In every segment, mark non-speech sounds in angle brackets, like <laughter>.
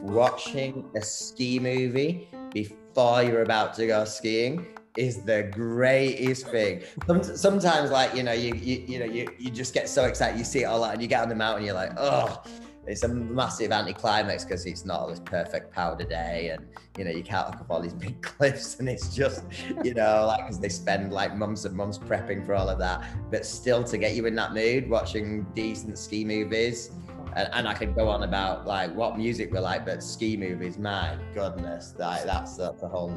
Watching a ski movie before you're about to go skiing is the greatest thing. Sometimes, like you know, you you, you know, you, you just get so excited, you see it all out, and you get on the mountain, you're like, oh, it's a massive anticlimax because it's not this perfect powder day, and you know, you can't look up all these <laughs> big cliffs, and it's just, you know, like because they spend like months and months prepping for all of that, but still to get you in that mood, watching decent ski movies. And, and I could go on about like what music we like, but ski movies, my goodness, like that's, that's a whole.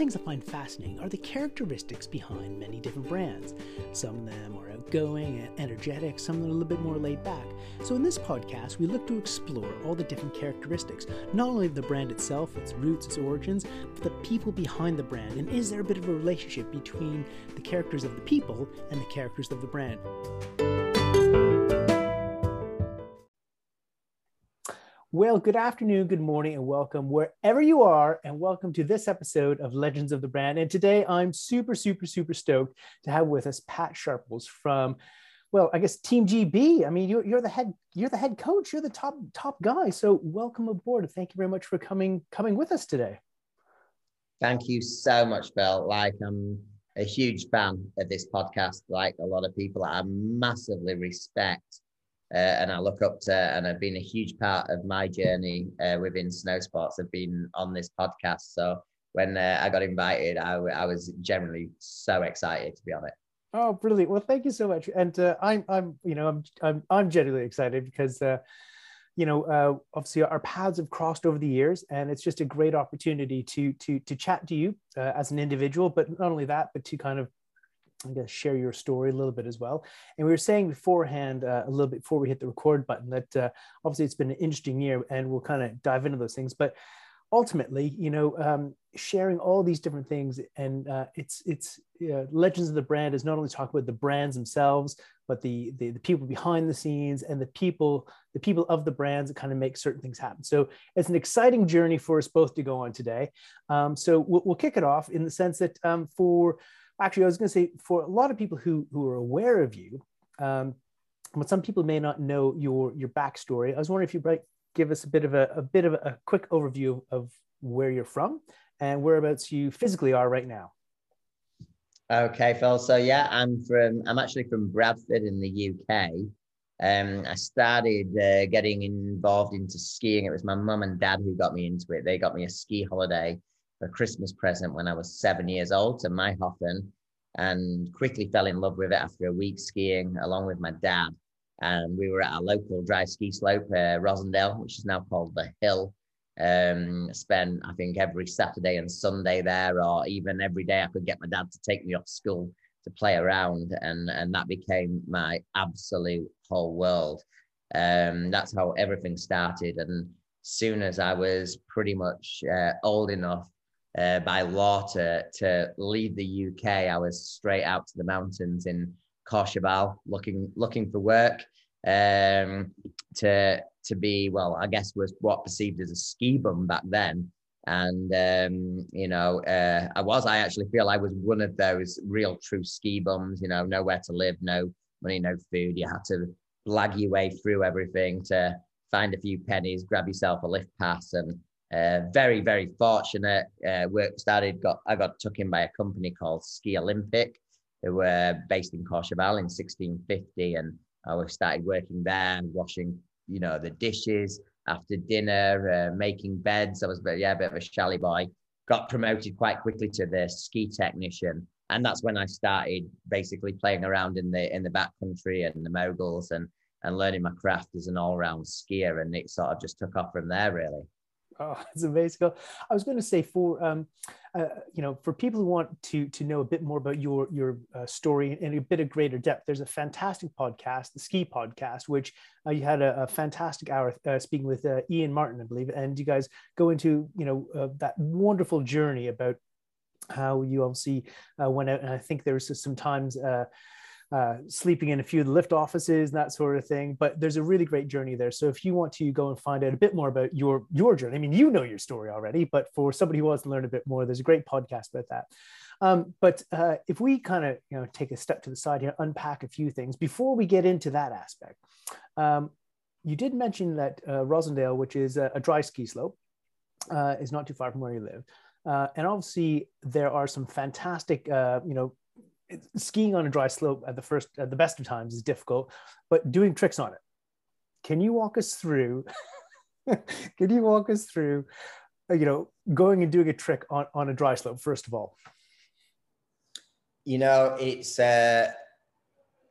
Things I find fascinating are the characteristics behind many different brands. Some of them are outgoing and energetic, some of them are a little bit more laid back. So, in this podcast, we look to explore all the different characteristics, not only of the brand itself, its roots, its origins, but the people behind the brand. And is there a bit of a relationship between the characters of the people and the characters of the brand? Well, good afternoon, good morning, and welcome wherever you are, and welcome to this episode of Legends of the Brand. And today I'm super, super, super stoked to have with us Pat Sharples from, well, I guess Team GB. I mean, you're, you're the head, you're the head coach, you're the top top guy. So welcome aboard. Thank you very much for coming coming with us today. Thank you so much, Phil. Like I'm a huge fan of this podcast. Like a lot of people, I massively respect uh, and I look up to, and I've been a huge part of my journey uh, within snow sports. I've been on this podcast, so when uh, I got invited, I, I was generally so excited to be on it. Oh, brilliant! Well, thank you so much, and uh, I'm, I'm, you know, I'm, I'm, I'm genuinely excited because, uh, you know, uh, obviously our paths have crossed over the years, and it's just a great opportunity to, to, to chat to you as an individual, but not only that, but to kind of I guess share your story a little bit as well. And we were saying beforehand, uh, a little bit before we hit the record button, that uh, obviously it's been an interesting year, and we'll kind of dive into those things. But ultimately, you know, um, sharing all these different things, and uh, it's it's legends of the brand is not only talk about the brands themselves, but the, the the people behind the scenes and the people the people of the brands that kind of make certain things happen. So it's an exciting journey for us both to go on today. Um, so we'll, we'll kick it off in the sense that um, for actually, I was going to say for a lot of people who who are aware of you, um, but some people may not know your your backstory. I was wondering if you might give us a bit of a, a bit of a, quick overview of where you're from and whereabouts you physically are right now. Okay, Phil. So yeah, I'm from. I'm actually from Bradford in the UK. Um, I started uh, getting involved into skiing. It was my mum and dad who got me into it. They got me a ski holiday a Christmas present when I was seven years old to Mayrhofen and quickly fell in love with it after a week skiing along with my dad. And we were at our local dry ski slope, uh, Rossendale, which is now called The Hill. Um, spent, I think, every Saturday and Sunday there, or even every day I could get my dad to take me off school to play around. And, and that became my absolute whole world. Um, that's how everything started. And soon as I was pretty much uh, old enough uh, by law to, to leave the UK, I was straight out to the mountains in Courchevel looking looking for work um, to to be well, I guess was what perceived as a ski bum back then. And um, you know, uh, I was. I actually feel I was one of those real true ski bums. You know, nowhere to live, no money, no food. You had to blag your way through everything to find a few pennies, grab yourself a lift pass, and uh, very, very fortunate. Uh, work started. Got I got took in by a company called Ski Olympic, who were based in Courchevel in 1650, and I was started working there, washing, you know, the dishes after dinner, uh, making beds. I was, but yeah, a bit of a chalet boy. Got promoted quite quickly to the ski technician, and that's when I started basically playing around in the in the backcountry and the moguls and and learning my craft as an all round skier, and it sort of just took off from there, really. Oh, <laughs> it's amazing. I was going to say for um, uh, you know for people who want to to know a bit more about your your uh, story in a bit of greater depth, there's a fantastic podcast, the Ski Podcast, which uh, you had a, a fantastic hour uh, speaking with uh, Iain Martin, I believe, and you guys go into you know uh, that wonderful journey about how you obviously went out, and I think there's some times uh, sleeping in a few of the lift offices that sort of thing. But there's a really great journey there. So if you want to go and find out a bit more about your your journey, I mean, you know your story already, but for somebody who wants to learn a bit more, there's a great podcast about that. Um, but uh, if we kind of you know take a step to the side here, unpack a few things before we get into that aspect. Um, you did mention that uh, Rossendale, which is a, a dry ski slope, uh, is not too far from where you live. Uh, and obviously, there are some fantastic, uh, you know, skiing on a dry slope at the first, at the best of times is difficult, but doing tricks on it. Can you walk us through? <laughs> can you walk us through, uh, you know, going and doing a trick on, on a dry slope, first of all? You know, it's uh,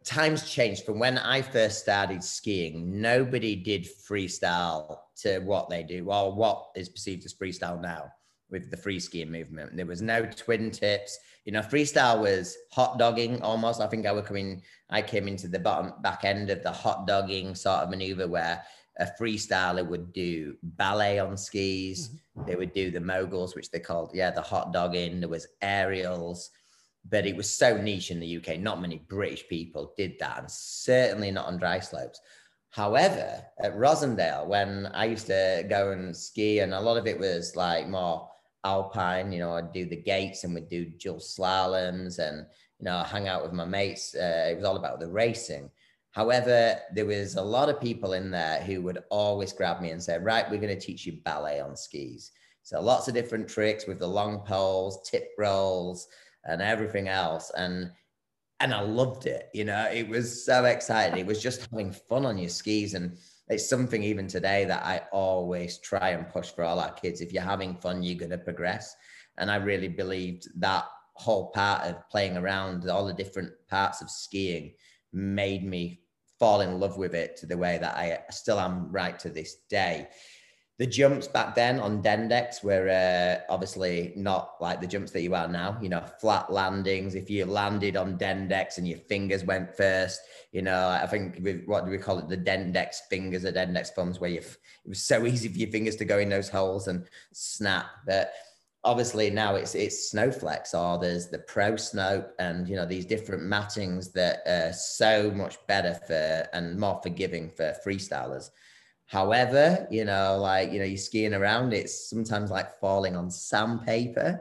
times changed from when I first started skiing. Nobody did freestyle to what they do, or what is perceived as freestyle now with the free skiing movement. There was no twin tips. You know, freestyle was hot dogging almost. I think I was coming, I came into the bottom back end of the hot dogging sort of maneuver where a freestyler would do ballet on skis. Mm-hmm. They would do the moguls, which they called, yeah, the hot dogging. There was aerials, but it was so niche in the UK. Not many British people did that, and certainly not on dry slopes. However, at Rossendale, when I used to go and ski, and a lot of it was like more alpine. You know, I'd do the gates and we'd do dual slaloms and, you know, hang out with my mates. Uh, it was all about the racing. However, there was a lot of people in there who would always grab me and say, right, we're going to teach you ballet on skis. So lots of different tricks with the long poles, tip rolls, and everything else. And and I loved it. You know, it was so exciting. It was just having fun on your skis. And it's something even today that I always try and push for all our kids. If you're having fun, you're going to progress. And I really believed that whole part of playing around all the different parts of skiing made me fall in love with it to the way that I still am right to this day the jumps back then on Dendix were uh, obviously not like the jumps that you are now. You know, flat landings. If you landed on Dendix and your fingers went first, you know, I think what do we call it? The Dendix fingers, the Dendix thumbs, where you it was so <laughs> easy for your fingers to go in those holes and snap. But obviously now it's it's Snowflex or there's the Proslope and you know these different mattings that are so much better for and more forgiving for freestylers. However, you know, like, you know, you're skiing around, it's sometimes like falling on sandpaper,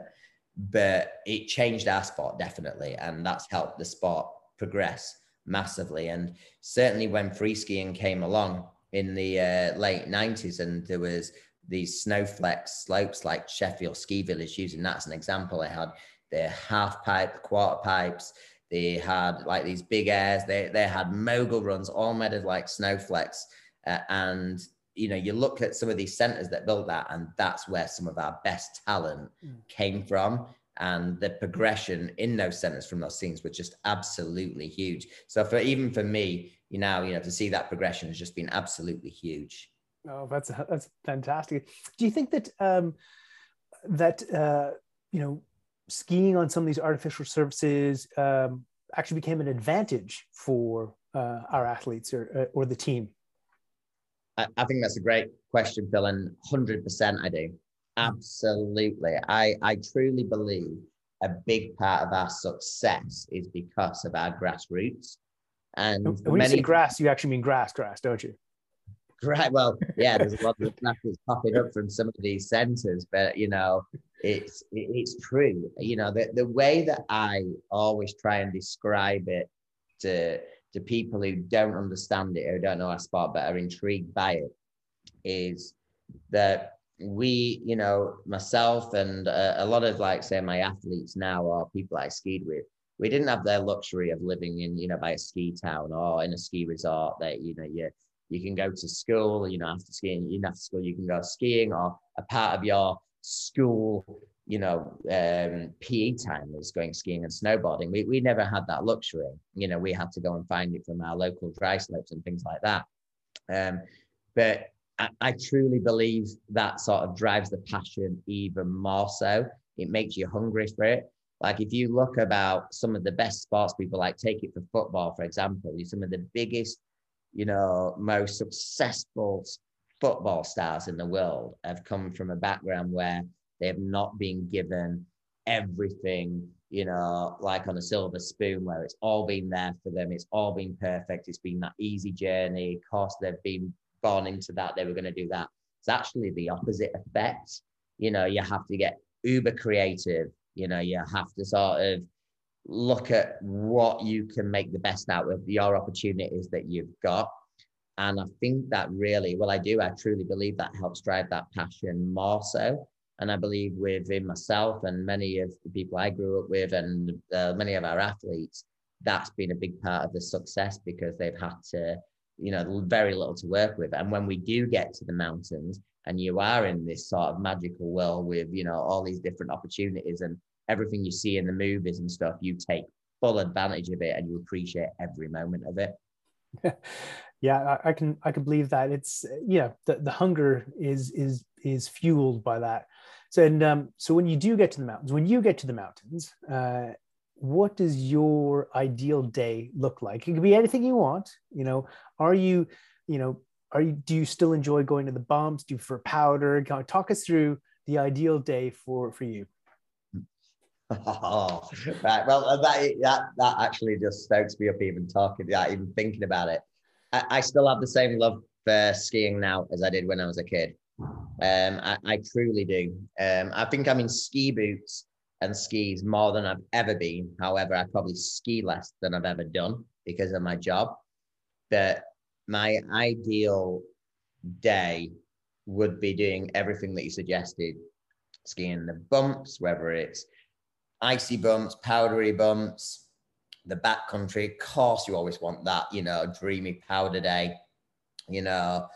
but it changed our sport definitely. And that's helped the sport progress massively. And certainly when free skiing came along in the uh, late 90s and there was these Snowflex slopes like Sheffield Ski Village, using that as an example, they had their half pipe, the quarter pipes, they had like these big airs, they, they had mogul runs all made of like Snowflex uh, and you know, you look at some of these centers that built that, and that's where some of our best talent mm. came from. And the progression in those centers from those scenes was just absolutely huge. So for even for me, you know, you know, to see that progression has just been absolutely huge. Oh, that's that's fantastic. Do you think that um, that uh, you know skiing on some of these artificial surfaces um, actually became an advantage for uh, our athletes or uh, or the team? I, I think that's a great question, Phil, and 100% I do. Absolutely. I, I truly believe a big part of our success is because of our grassroots. And when many, you say grass, you actually mean grass, grass, don't you? Right. Well, yeah, there's a <laughs> lot of grasses popping up from some of these centers, but you know, it's it's true. You know, the, the way that I always try and describe it to to people who don't understand it or don't know our sport but are intrigued by it is that we, you know, myself and a, lot of like, say, my athletes now or people I skied with, we didn't have their luxury of living in, you know, by a ski town or in a ski resort that, you know, you, you can go to school, you know, after skiing, you know, after school, you can go skiing or a part of your school you know, um, PE time was going skiing and snowboarding. We, we never had that luxury. You know, we had to go and find it from our local dry slopes and things like that. Um, but I, I truly believe that sort of drives the passion even more so. It makes you hungry for it. Like if you look about some of the best sports people, like take it for football, for example, some of the biggest, you know, most successful football stars in the world have come from a background where they have not been given everything you know, like on a silver spoon where it's all been there for them. It's all been perfect. It's been that easy journey. Of course, they've been born into that. They were going to do that. It's actually the opposite effect. You know, you have to get uber creative. You know, you have to sort of look at what you can make the best out of your opportunities that you've got. And I think that really, well, I do, I truly believe that helps drive that passion more so. And I believe within myself and many of the people I grew up with and uh, many of our athletes, that's been a big part of the success because they've had to, you know, very little to work with. And when we do get to the mountains and you are in this sort of magical world with, you know, all these different opportunities and everything you see in the movies and stuff, you take full advantage of it and you appreciate every moment of it. <laughs> yeah, I, I can I can believe that. It's yeah, the, the hunger is is is fueled by that. So and um, so when you do get to the mountains, when you get to the mountains, uh, what does your ideal day look like? It could be anything you want. You know, are you, you know, are you do you still enjoy going to the bumps? Do you for powder? Talk us through the ideal day for for you. Oh, <laughs> right. Well, that, that that actually just stokes me up even talking, yeah, even thinking about it. I, I still have the same love for skiing now as I did when I was a kid. Um, I, I truly do. Um, I think I'm in ski boots and skis more than I've ever been. However, I probably ski less than I've ever done because of my job. But my ideal day would be doing everything that you suggested skiing the bumps, whether it's icy bumps, powdery bumps, the backcountry. Of course, you always want that, you know, dreamy powder day, you know,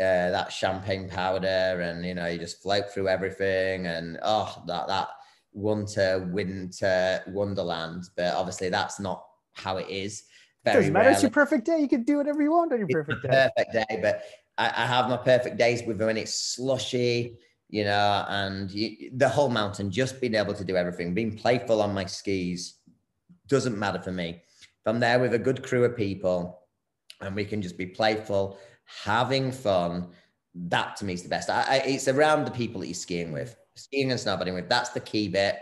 uh, that champagne powder, and you know, you just float through everything, and oh, that that winter winter wonderland. But obviously, that's not how it is. Very it doesn't matter. Rarely. It's your perfect day. You can do whatever you want on your perfect day. Perfect day, but I, I have my perfect days with when it's slushy you know, and you, the whole mountain, just being able to do everything, being playful on my skis doesn't matter for me. If I'm there with a good crew of people and we can just be playful, having fun, that to me is the best. I, I, it's around the people that you're skiing with, skiing and snowboarding with. That's the key bit.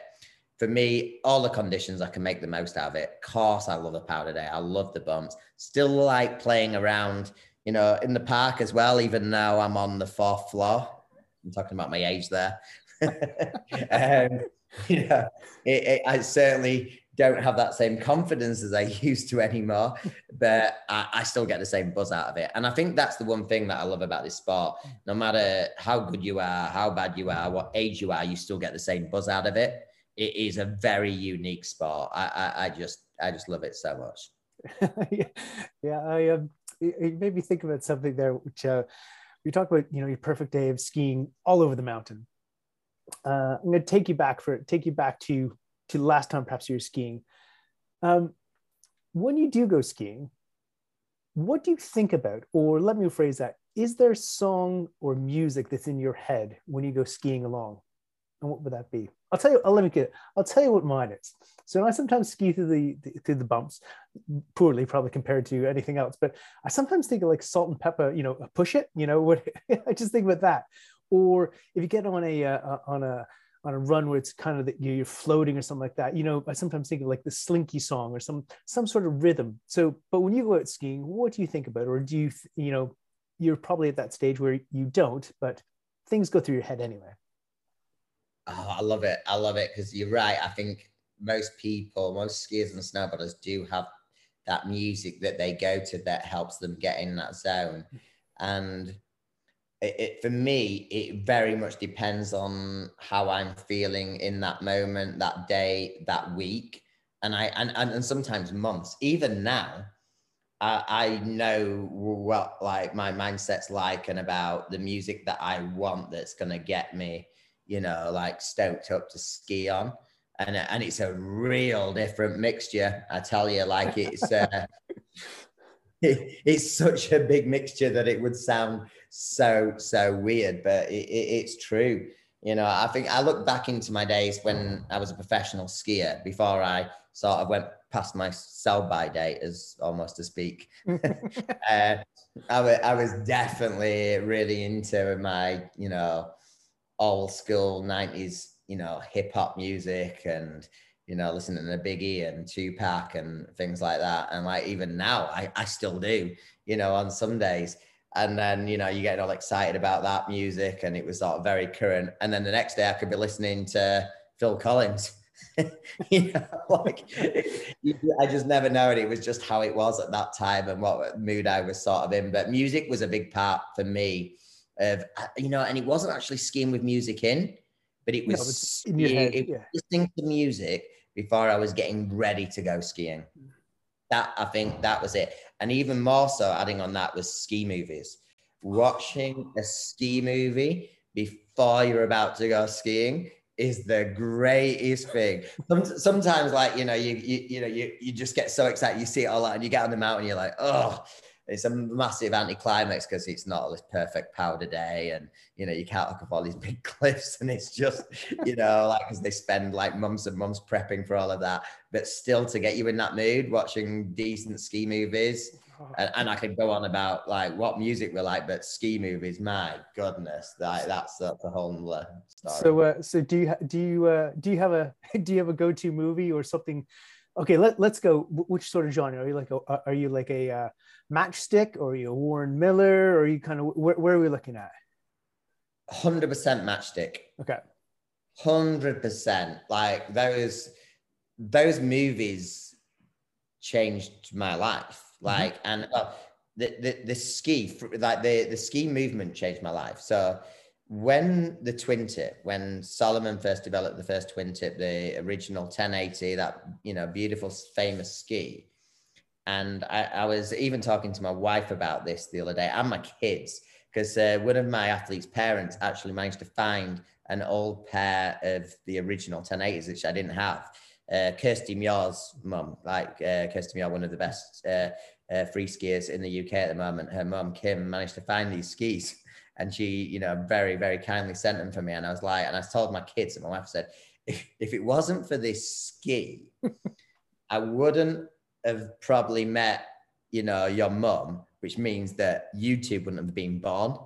For me, all the conditions, I can make the most out of it. Of course, I love a powder day. I love the bumps. Still like playing around, you know, in the park as well, even though I'm on the fourth floor I'm talking about my age there. <laughs> um, <laughs> know, it, it, I certainly don't have that same confidence as I <laughs> used to anymore, but I, I, still get the same buzz out of it. And I think that's the one thing that I love about this sport. No matter how good you are, how bad you are, what age you are, you still get the same buzz out of it. It is a very unique sport. I, I, I just, I just love it so much. <laughs> yeah, yeah, I um, it, made me think about something there, which uh, you talk about you know your perfect day of skiing all over the mountain uh, i'm going to take you back for take you back to to last time perhaps you were skiing um, when you do go skiing what do you think about or let me rephrase that is there song or music that's in your head when you go skiing along and what would that be i'll tell you i'll let me get i'll tell you what mine is so I sometimes ski through the, the, through the bumps, poorly probably compared to anything else. But I sometimes think of like Salt-N-Pepa. you know, push it. You know, <laughs> what I just think about that. Or if you get on a uh, on a on a run where it's kind of that you're floating or something like that. You know, I sometimes think of like the slinky song or some some sort of rhythm. So, but when you go out skiing, what do you think about, or do you you know, you're probably at that stage where you don't, but things go through your head anyway. Oh, I love it. I love it because you're right. I think most people, most skiers and snowboarders do have that music that they go to that helps them get in that zone. Mm. And it, it, for me, it very much depends on how I'm feeling in that moment, that day, that week. And I and, and, and sometimes months. Even now, I, I know what like my mindset's like and about the music that I want that's gonna get me, you know, like stoked up to ski on and and it's a real different mixture. I tell you, like it's uh, it, <laughs> <laughs> it's such a big mixture that it would sound so so weird, but it, it, it's true. You know, I think I look back into my days when I was a professional skier before I sort of went past my sell by date, as almost to speak. <laughs> <laughs> uh, I, I was definitely really into my, you know, old school 90s you know hip hop music and you know, listening to Biggie and Tupac and things like that. And like even now, I, I still do, you know, on some days. And then, you know, you get all excited about that music and it was sort of very current. And then the next day I could be listening to Phil Collins. <laughs> you know, <laughs> like I just never know it. It was just how it was at that time and what mood I was sort of in. But music was a big part for me of, you know, and it wasn't actually skiing with music in, but it was, no, in your head, yeah. listening to music before I was getting ready to go skiing. Mm. That I think that was it. And even more so, adding on that was ski movies. Watching a ski movie before you're about to go skiing is the greatest thing. Sometimes, like you know, you you, you know, you, you just get so excited, you see it all out, and you get on the mountain, you're like, oh, it's a massive anticlimax because it's not this perfect powder day and you know you can't look up all these <laughs> big cliffs and it's just you know like because they spend like months and months prepping for all of that but still to get you in that mood watching decent ski movies oh. and, and, I could go on about like what music we like, but ski movies, my goodness, that, that's that's a whole story. So, uh, so do you do you uh, do you have a <laughs> do you have a go to movie or something okay let, let's go. Which sort of genre? Are you like a, are you like a uh, matchstick or are you a warren miller? Or are you kind of where, where are we looking at? 100% matchstick. Okay. 100% like those those movies changed my life. Mm-hmm. like mm-hmm. and the, the the ski like the the ski movement changed my life. So when the twin tip, when Salomon first developed the first twin tip, the original 1080, that you know beautiful famous ski, and I, I was even talking to my wife about this the other day and my kids because uh, one of my athletes' parents actually managed to find an old pair of the original 1080s, which I didn't have. Uh, Kirsty Muir's mum, like uh, Kirsty Muir, one of the best uh, uh, free skiers in the UK at the moment, her mum Kim managed to find these skis and she, you know, very, very kindly sent them for me. And I was like, and I told my kids, and my wife said, if, if it wasn't for this ski, <laughs> I wouldn't have probably met, you know, your mum, which means that YouTube wouldn't have been born.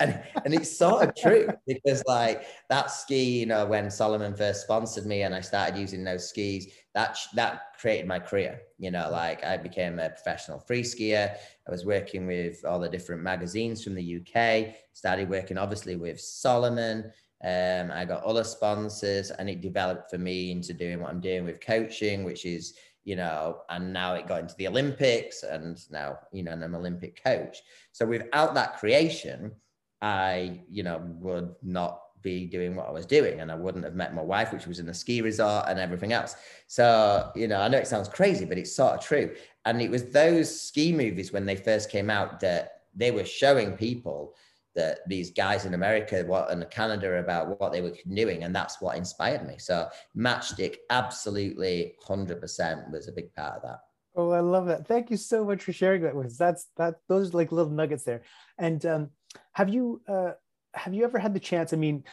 And, and it's sort of true because like that ski, you know, when Salomon first sponsored me and I started using those skis, that that created my career. You know, like I became a professional free skier. I was working with all the different magazines from the UK. Started working obviously with Salomon. Um, I got other sponsors, and it developed for me into doing what I'm doing with coaching, which is you know, and now it got into the Olympics, and now you know, I'm an Olympic coach. So without that creation, I you know would not be doing what I was doing and I wouldn't have met my wife, which was in a ski resort and everything else. So, you know, I know it sounds crazy, but it's sort of true. And it was those ski movies when they first came out that they were showing people that these guys in America what in Canada about what they were doing. And that's what inspired me. So Matchstick absolutely 100% was a big part of that. Oh, I love that. Thank you so much for sharing that with us. That's that those are like little nuggets there. And um, have you uh, have you ever had the chance? I mean,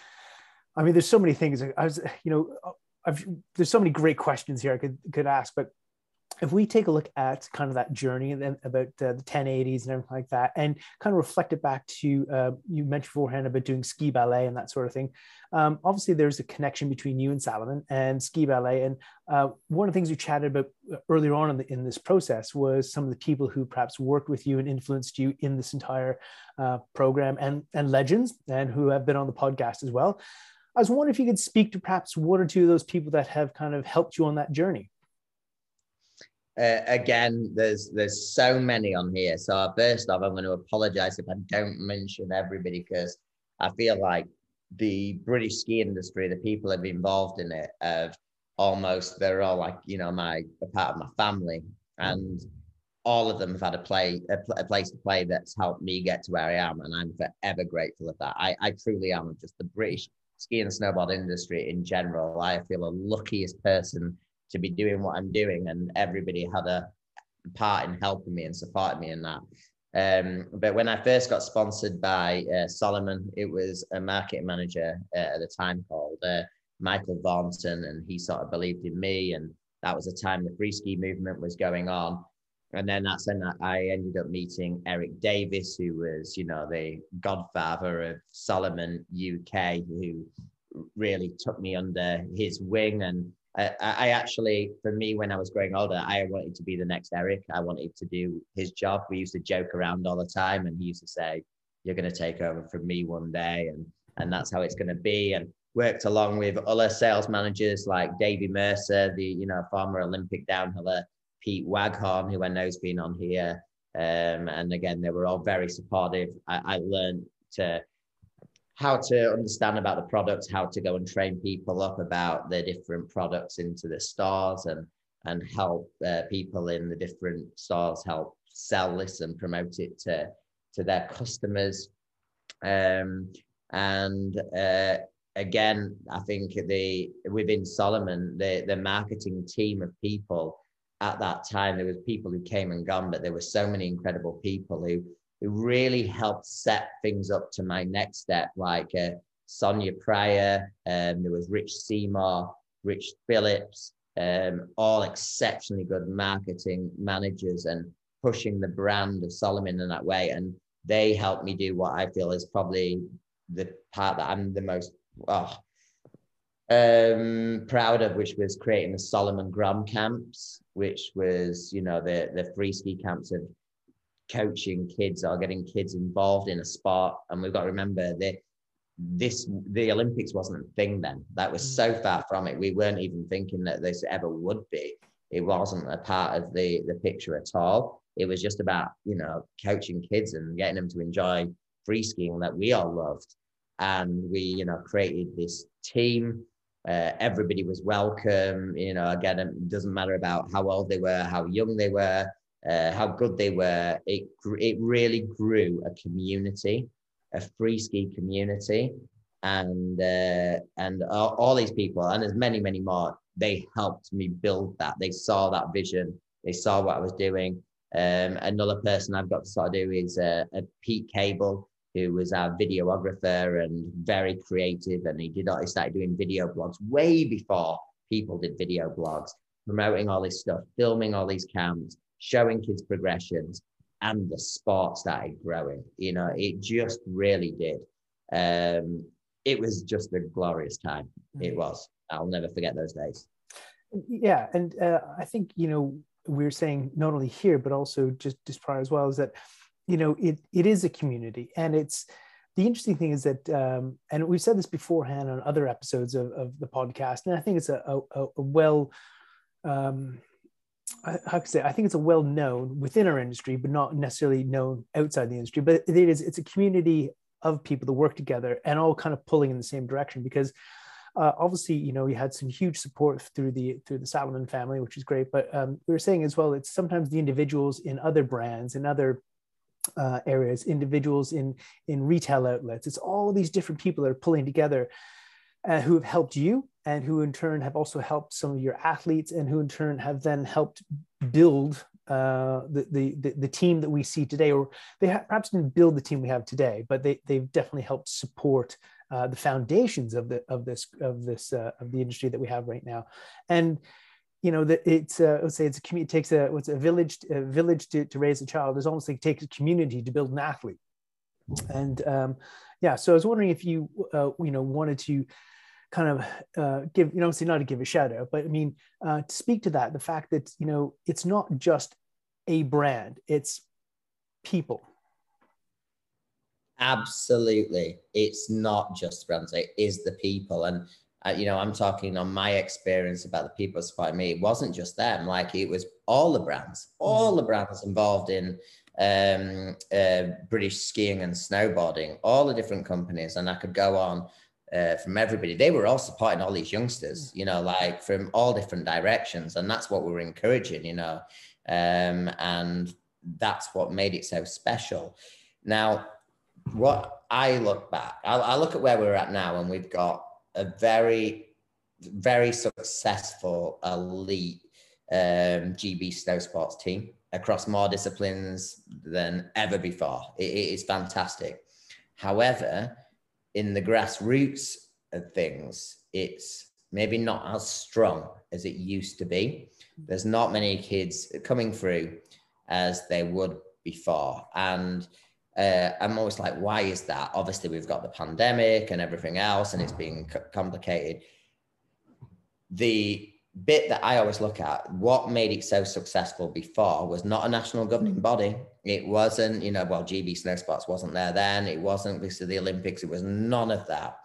I mean, there's so many things. I was, you know, I've, there's so many great questions here I could could ask, but if we take a look at kind of that journey and about uh, the 1080s and everything like that, and kind of reflect it back to uh, you mentioned beforehand about doing ski ballet and that sort of thing. Um, obviously, there's a connection between you and Salomon and ski ballet. And uh, one of the things you chatted about uh, earlier on in, the, in, this process was some of the people who perhaps worked with you and influenced you in this entire uh, program, and and legends, and who have been on the podcast as well. I was wondering if you could speak to perhaps one or two of those people that have kind of helped you on that journey uh, again, there's there's so many on here. So first off, I'm going to apologize if I don't mention everybody because I feel like the British ski industry, the people that have involved in it, have almost they're all like you know my a part of my family, and all of them have had a play a, a, place to play that's helped me get to where I am, and I'm forever grateful of that. I, I truly am. Just the British ski and snowboard industry in general, I feel the luckiest person to be doing what I'm doing, and everybody had a part in helping me and supporting me in that. Um, but when I first got sponsored by uh, Salomon, it was a marketing manager uh, at the time called uh, Michael Vaughnton, and he sort of believed in me. And that was the time the free ski movement was going on. And then that's when I ended up meeting Eric Davis, who was, you know, the godfather of Salomon UK, who really took me under his wing and I, I actually, for me, when I was growing older, I wanted to be the next Eric. I wanted to do his job. We used to joke around all the time, and he used to say, "You're going to take over from me one day," and and that's how it's going to be. And worked along with other sales managers like Davey Mercer, the you know former Olympic downhiller, Pete Waghorn, who I know's been on here, um, and again they were all very supportive. I, I learned to how to understand about the products, how to go and train people up about the different products into the stores and and help uh, people in the different stores help sell this and promote it to to their customers. Um, and uh, again, I think the within Salomon, the the marketing team of people at that time, there was people who came and gone, but there were so many incredible people who it really helped set things up to my next step, like uh, Sonia Pryor, um, there was Rich Seymour, Rich Phillips, um, all exceptionally good marketing managers and pushing the brand of Salomon in that way. And they helped me do what I feel is probably the part that I'm the most oh, um, proud of, which was creating the Salomon Grom camps, which was, you know, the, the free ski camps of coaching kids or getting kids involved in a sport. And we've got to remember that this the Olympics wasn't a thing then. That was so mm. far from it. We weren't even thinking that this ever would be. It wasn't a part of the the picture at all. It was just about you know coaching kids and getting them to enjoy free skiing that we all loved. And we you know created this team. Uh, everybody was welcome. You know, again, it doesn't matter about how old they were, how young they were uh, how good they were. It it really grew a community, a free ski community, and uh, and all, all, these people and there's many many more. They helped me build that. They saw that vision. They saw what I was doing. Um, another person I've got to sort of do is uh, Pete Cable, who was our videographer and very creative, and he did. He started doing video blogs way before people did video blogs, promoting all this stuff, filming all these camps, showing kids progressions, and the sport started growing. You know, it just really did. Um, it was just a glorious time. It was. I'll never forget those days. Yeah, and uh, I think you know we're saying not only here but also just just prior as well is that you know it it is a community and it's the interesting thing is that um, and we've said this beforehand on other episodes of, of the podcast and i think it's a, a, a well um, how can I say? I think it's a well known within our industry, but not necessarily known outside the industry. But it is it's a community of people that work together and all kind of pulling in the same direction because uh, obviously you know we had some huge support through the through the Salomon family, which is great. But um, we were saying as well, it's sometimes the individuals in other brands and other uh, areas, individuals in in retail outlets. It's all these different people that are pulling together uh, who have helped you and who in turn have also helped some of your athletes and who in turn have then helped build uh, the, the, the, team that we see today, or they ha- perhaps didn't build the team we have today, but they, they've definitely helped support uh, the foundations of the of this of this uh, of the industry that we have right now, and you know that it's uh, let's say it's a community it takes a what's a village a village to, to raise a child. It's almost like it takes a community to build an athlete, and um, yeah. So I was wondering if you uh, you know wanted to kind of uh, give, you know, obviously not to give a shout out, but I mean, uh, to speak to that, the fact that, you know, it's not just a brand, it's people. Absolutely. It's not just brands, it is the people. And, uh, you know, I'm talking on my experience about the people supporting me. It wasn't just them, like it was all the brands, all the brands involved in um, uh, British skiing and snowboarding, all the different companies. And I could go on uh, from everybody. They were all supporting all these youngsters, you know, like from all different directions, and that's what we are encouraging, you know, um, and that's what made it so special. Now, what I look back, I, I look at where we're at now, and we've got a very, very successful elite um, GB snow sports team across more disciplines than ever before. it, it is fantastic. However, in the grassroots of things, it's maybe not as strong as it used to be. There's not many kids coming through as they would before. And uh, I'm always like, why is that? Obviously, we've got the pandemic and everything else, and it's being complicated. The bit that I always look at, what made it so successful before was not a national governing body. It wasn't, you know, well, GB Snow Sports wasn't there then. It wasn't because of the Olympics. It was none of that.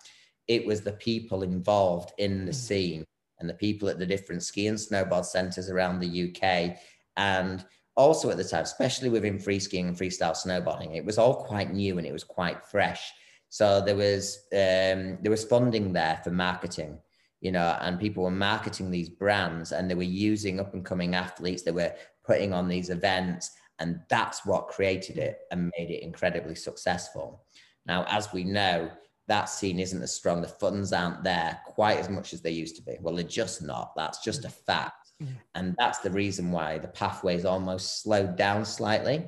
It was the people involved in the mm. scene and the people at the different ski and snowboard centres around the UK. And also at the time, especially within free skiing and freestyle snowboarding, it was all quite new and it was quite fresh. So there was um, there was funding there for marketing you know, and people were marketing these brands and they were using up and coming athletes, they were putting on these events, and that's what created it and made it incredibly successful. Now, as we know, that scene isn't as strong. The funds aren't there quite as much as they used to be. Well, they're just not. That's just a fact. And that's the reason why the pathways almost slowed down slightly.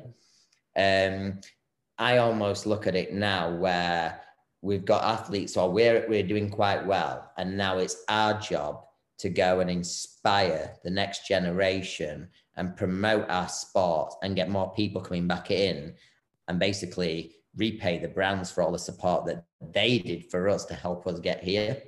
Um, I almost look at it now where we've got athletes or we're, we're doing quite well. And now it's our job to go and inspire the next generation and promote our sport and get more people coming back in and basically repay the brands for all the support that they did for us to help us get here.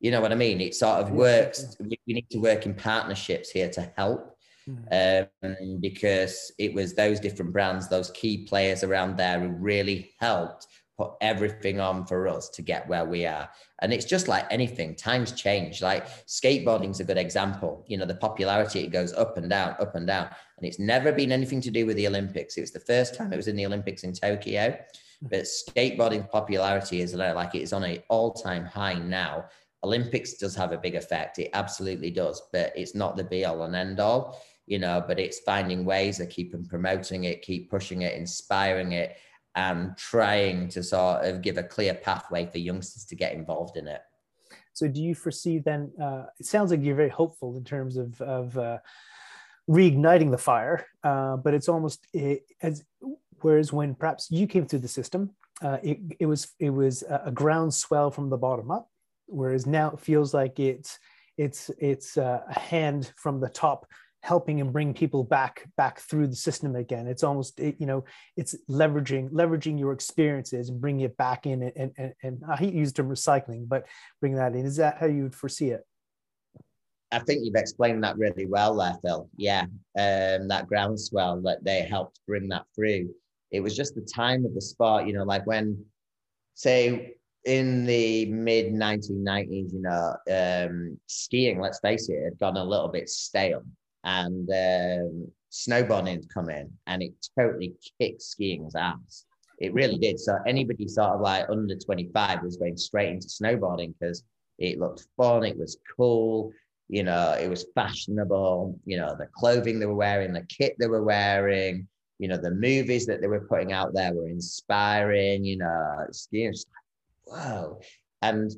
You know what I mean? It sort of works. We need to work in partnerships here to help. Hmm. Um, because it was those different brands, those key players around there who really helped put everything on for us to get where we are. And it's just like anything, times change. Like skateboarding's a good example. You know, the popularity, it goes up and down, up and down. And it's never been anything to do with the Olympics. It was the first time it was in the Olympics in Tokyo. But skateboarding popularity is like it's on an all-time high now. Olympics does have a big effect. It absolutely does, but it's not the be all and end all, you know, but it's finding ways of keeping promoting it, keep pushing it, inspiring it, and trying to sort of give a clear pathway for youngsters to get involved in it. So, do you foresee then? Uh, it sounds like you're very hopeful in terms of of uh, reigniting the fire, uh, but it's almost it, as whereas when perhaps you came through the system, uh, it it was it was a groundswell from the bottom up, whereas now it feels like it's it's it's uh, a hand from the top helping and bring people back back through the system again it's almost you know it's leveraging leveraging your experiences and bringing it back in and and, and i hate to use the term recycling but bring that in is that how you would foresee it I think you've explained that really well there, Phil. Yeah, um, that groundswell that they helped bring that through. It was just the time of the sport, you know, like when, say, in the mid 1990s, you know, um, skiing, let's face it, had gone a little bit stale and um, snowboarding come in and it totally kicked skiing's ass. It really did. So anybody sort of like under 25 was going straight into snowboarding because it looked fun, it was cool, you know, it was fashionable, you know, the clothing they were wearing, the kit they were wearing, you know, the movies that they were putting out there were inspiring, you know, skiing, like, whoa. And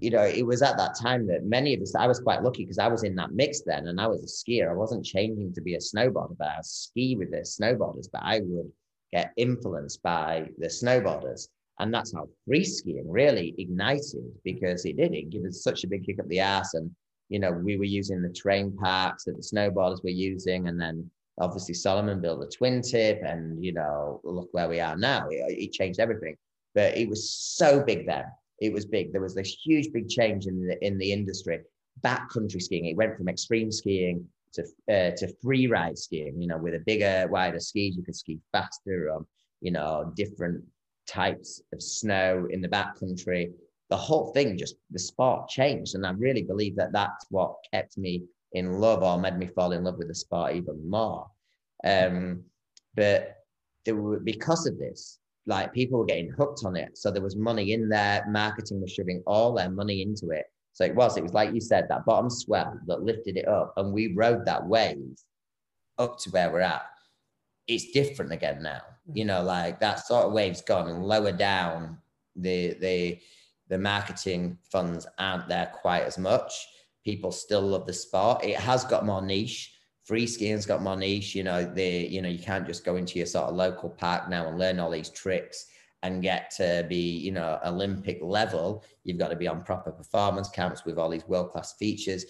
you know, it was at that time that many of us, I was quite lucky because I was in that mix then and I was a skier. I wasn't changing to be a snowboarder, but I ski with the snowboarders, but I would get influenced by the snowboarders. And that's how free skiing really ignited because it did. It gave us such a big kick up the ass. And, you know, we were using the terrain parks that the snowboarders were using. And then obviously Salomon built a twin tip and, you know, look where we are now. It, it changed everything. But it was so big then it was big. There was this huge, big change in the in the industry. Backcountry skiing, it went from extreme skiing to uh, to free ride skiing. You know, with a bigger, wider skis, you could ski faster on you know different types of snow in the backcountry. The whole thing just the sport changed, and I really believe that that's what kept me in love or made me fall in love with the sport even more. Um, but there were, because of this, like people were getting hooked on it. So there was money in there. Marketing was shoving all their money into it. So it was, it was like you said, that bottom swell that lifted it up. And we rode that wave up to where we're at. It's different again now. You mm. know, like that sort of wave's gone and lower down. The the the marketing funds aren't there quite as much. People still love the sport. It has got more niche free skiing's got more niche. You know, the you know you can't just go into your sort of local park now and learn all these tricks and get to be you know Olympic level. You've got to be on proper performance camps with all these world class features.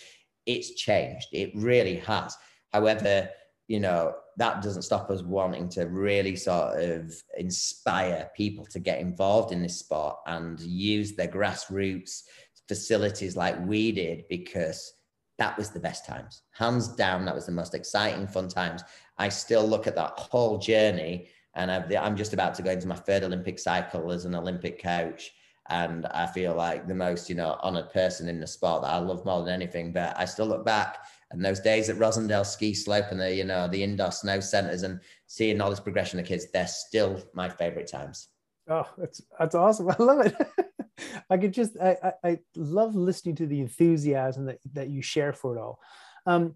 It's changed. It really has. However, you know that doesn't stop us wanting to really sort of inspire people to get involved in this sport and use their grassroots facilities like we did because that was the best times. Hands down, that was the most exciting, fun times. I still look at that whole journey, and i am just about to go into my third Olympic cycle as an Olympic coach. And I feel like the most, you know, honored person in the sport that I love more than anything. But I still look back and those days at Rossendale ski slope and the, you know, the indoor snow centers and seeing all this progression of kids, they're still my favorite times. Oh, that's that's awesome. <laughs> I love it. <laughs> <laughs> I could just I, I, I love listening to the enthusiasm that, that you share for it all. Um,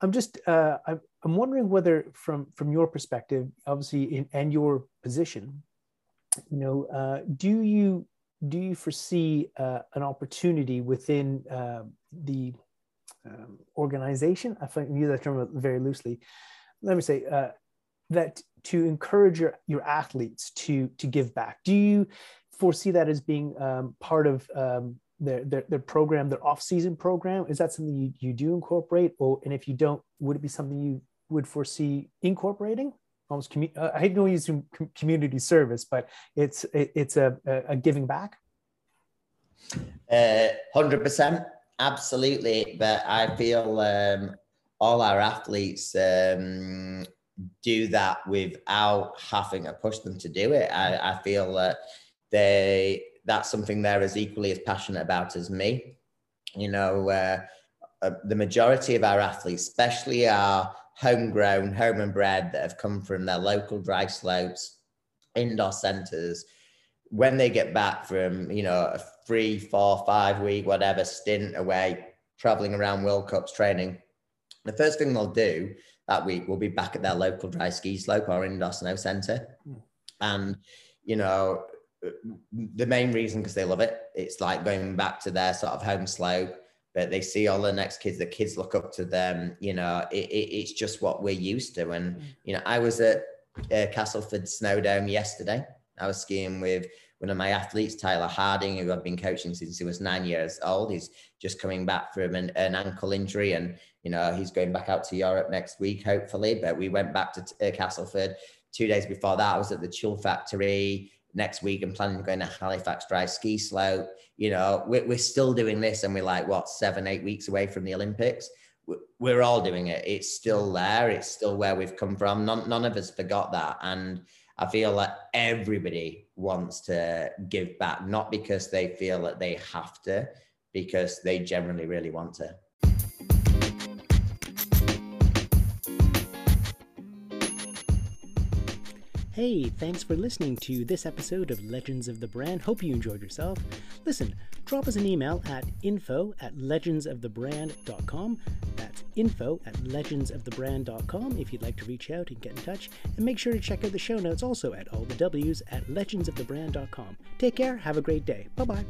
I'm just uh, I'm, I'm wondering whether from from your perspective, obviously in and your position, you know, uh, do you do you foresee uh, an opportunity within uh, the um, organization? I use that term very loosely. Let me say uh, that to encourage your, your athletes to to give back. Do you foresee that as being um, part of um, their, their, their program, their off season program? Is that something you, you do incorporate, or and if you don't, would it be something you would foresee incorporating? Almost, commu- uh, I hate to use community service, but it's it, it's a, a, giving back. Uh, hundred percent, absolutely. But I feel um, all our athletes um, do that without having to push them to do it. I, I feel that they that's something they're as equally as passionate about as me. You know, uh, uh, the majority of our athletes, especially our homegrown, home and bred that have come from their local dry slopes, indoor centres, when they get back from, you know, a three, four, five week, whatever stint away, traveling around World Cups training, the first thing they'll do that week will be back at their local dry ski slope or indoor snow centre. Mm. And, you know, the main reason because they love it. It's like going back to their sort of home slope, but they see all the next kids. The kids look up to them. You know, it, it, it's just what we're used to. And mm. you know, I was at uh, Castleford Snowdome yesterday. I was skiing with one of my athletes, Tyler Harding, who I've been coaching since he was nine years old. He's just coming back from an, an ankle injury, and you know he's going back out to Europe next week, hopefully. But we went back to uh, Castleford two days before that. I was at the Chill Factore next week and planning to go to Halifax Dry Ski Slope. You know, we're, we're still doing this and we're like, what, seven, eight weeks away from the Olympics. We're all doing it. It's still there. It's still where we've come from. None, none of us forgot that. And I feel like everybody wants to give back, not because they feel that they have to, because they generally really want to. Hey, thanks for listening to this episode of Legends of the Brand. Hope you enjoyed yourself. Listen, drop us an email at info at legendsofthebrand.com. That's info at legendsofthebrand.com if you'd like to reach out and get in touch. And make sure to check out the show notes also at all the W's at legendsofthebrand.com. Take care, have a great day. Bye bye.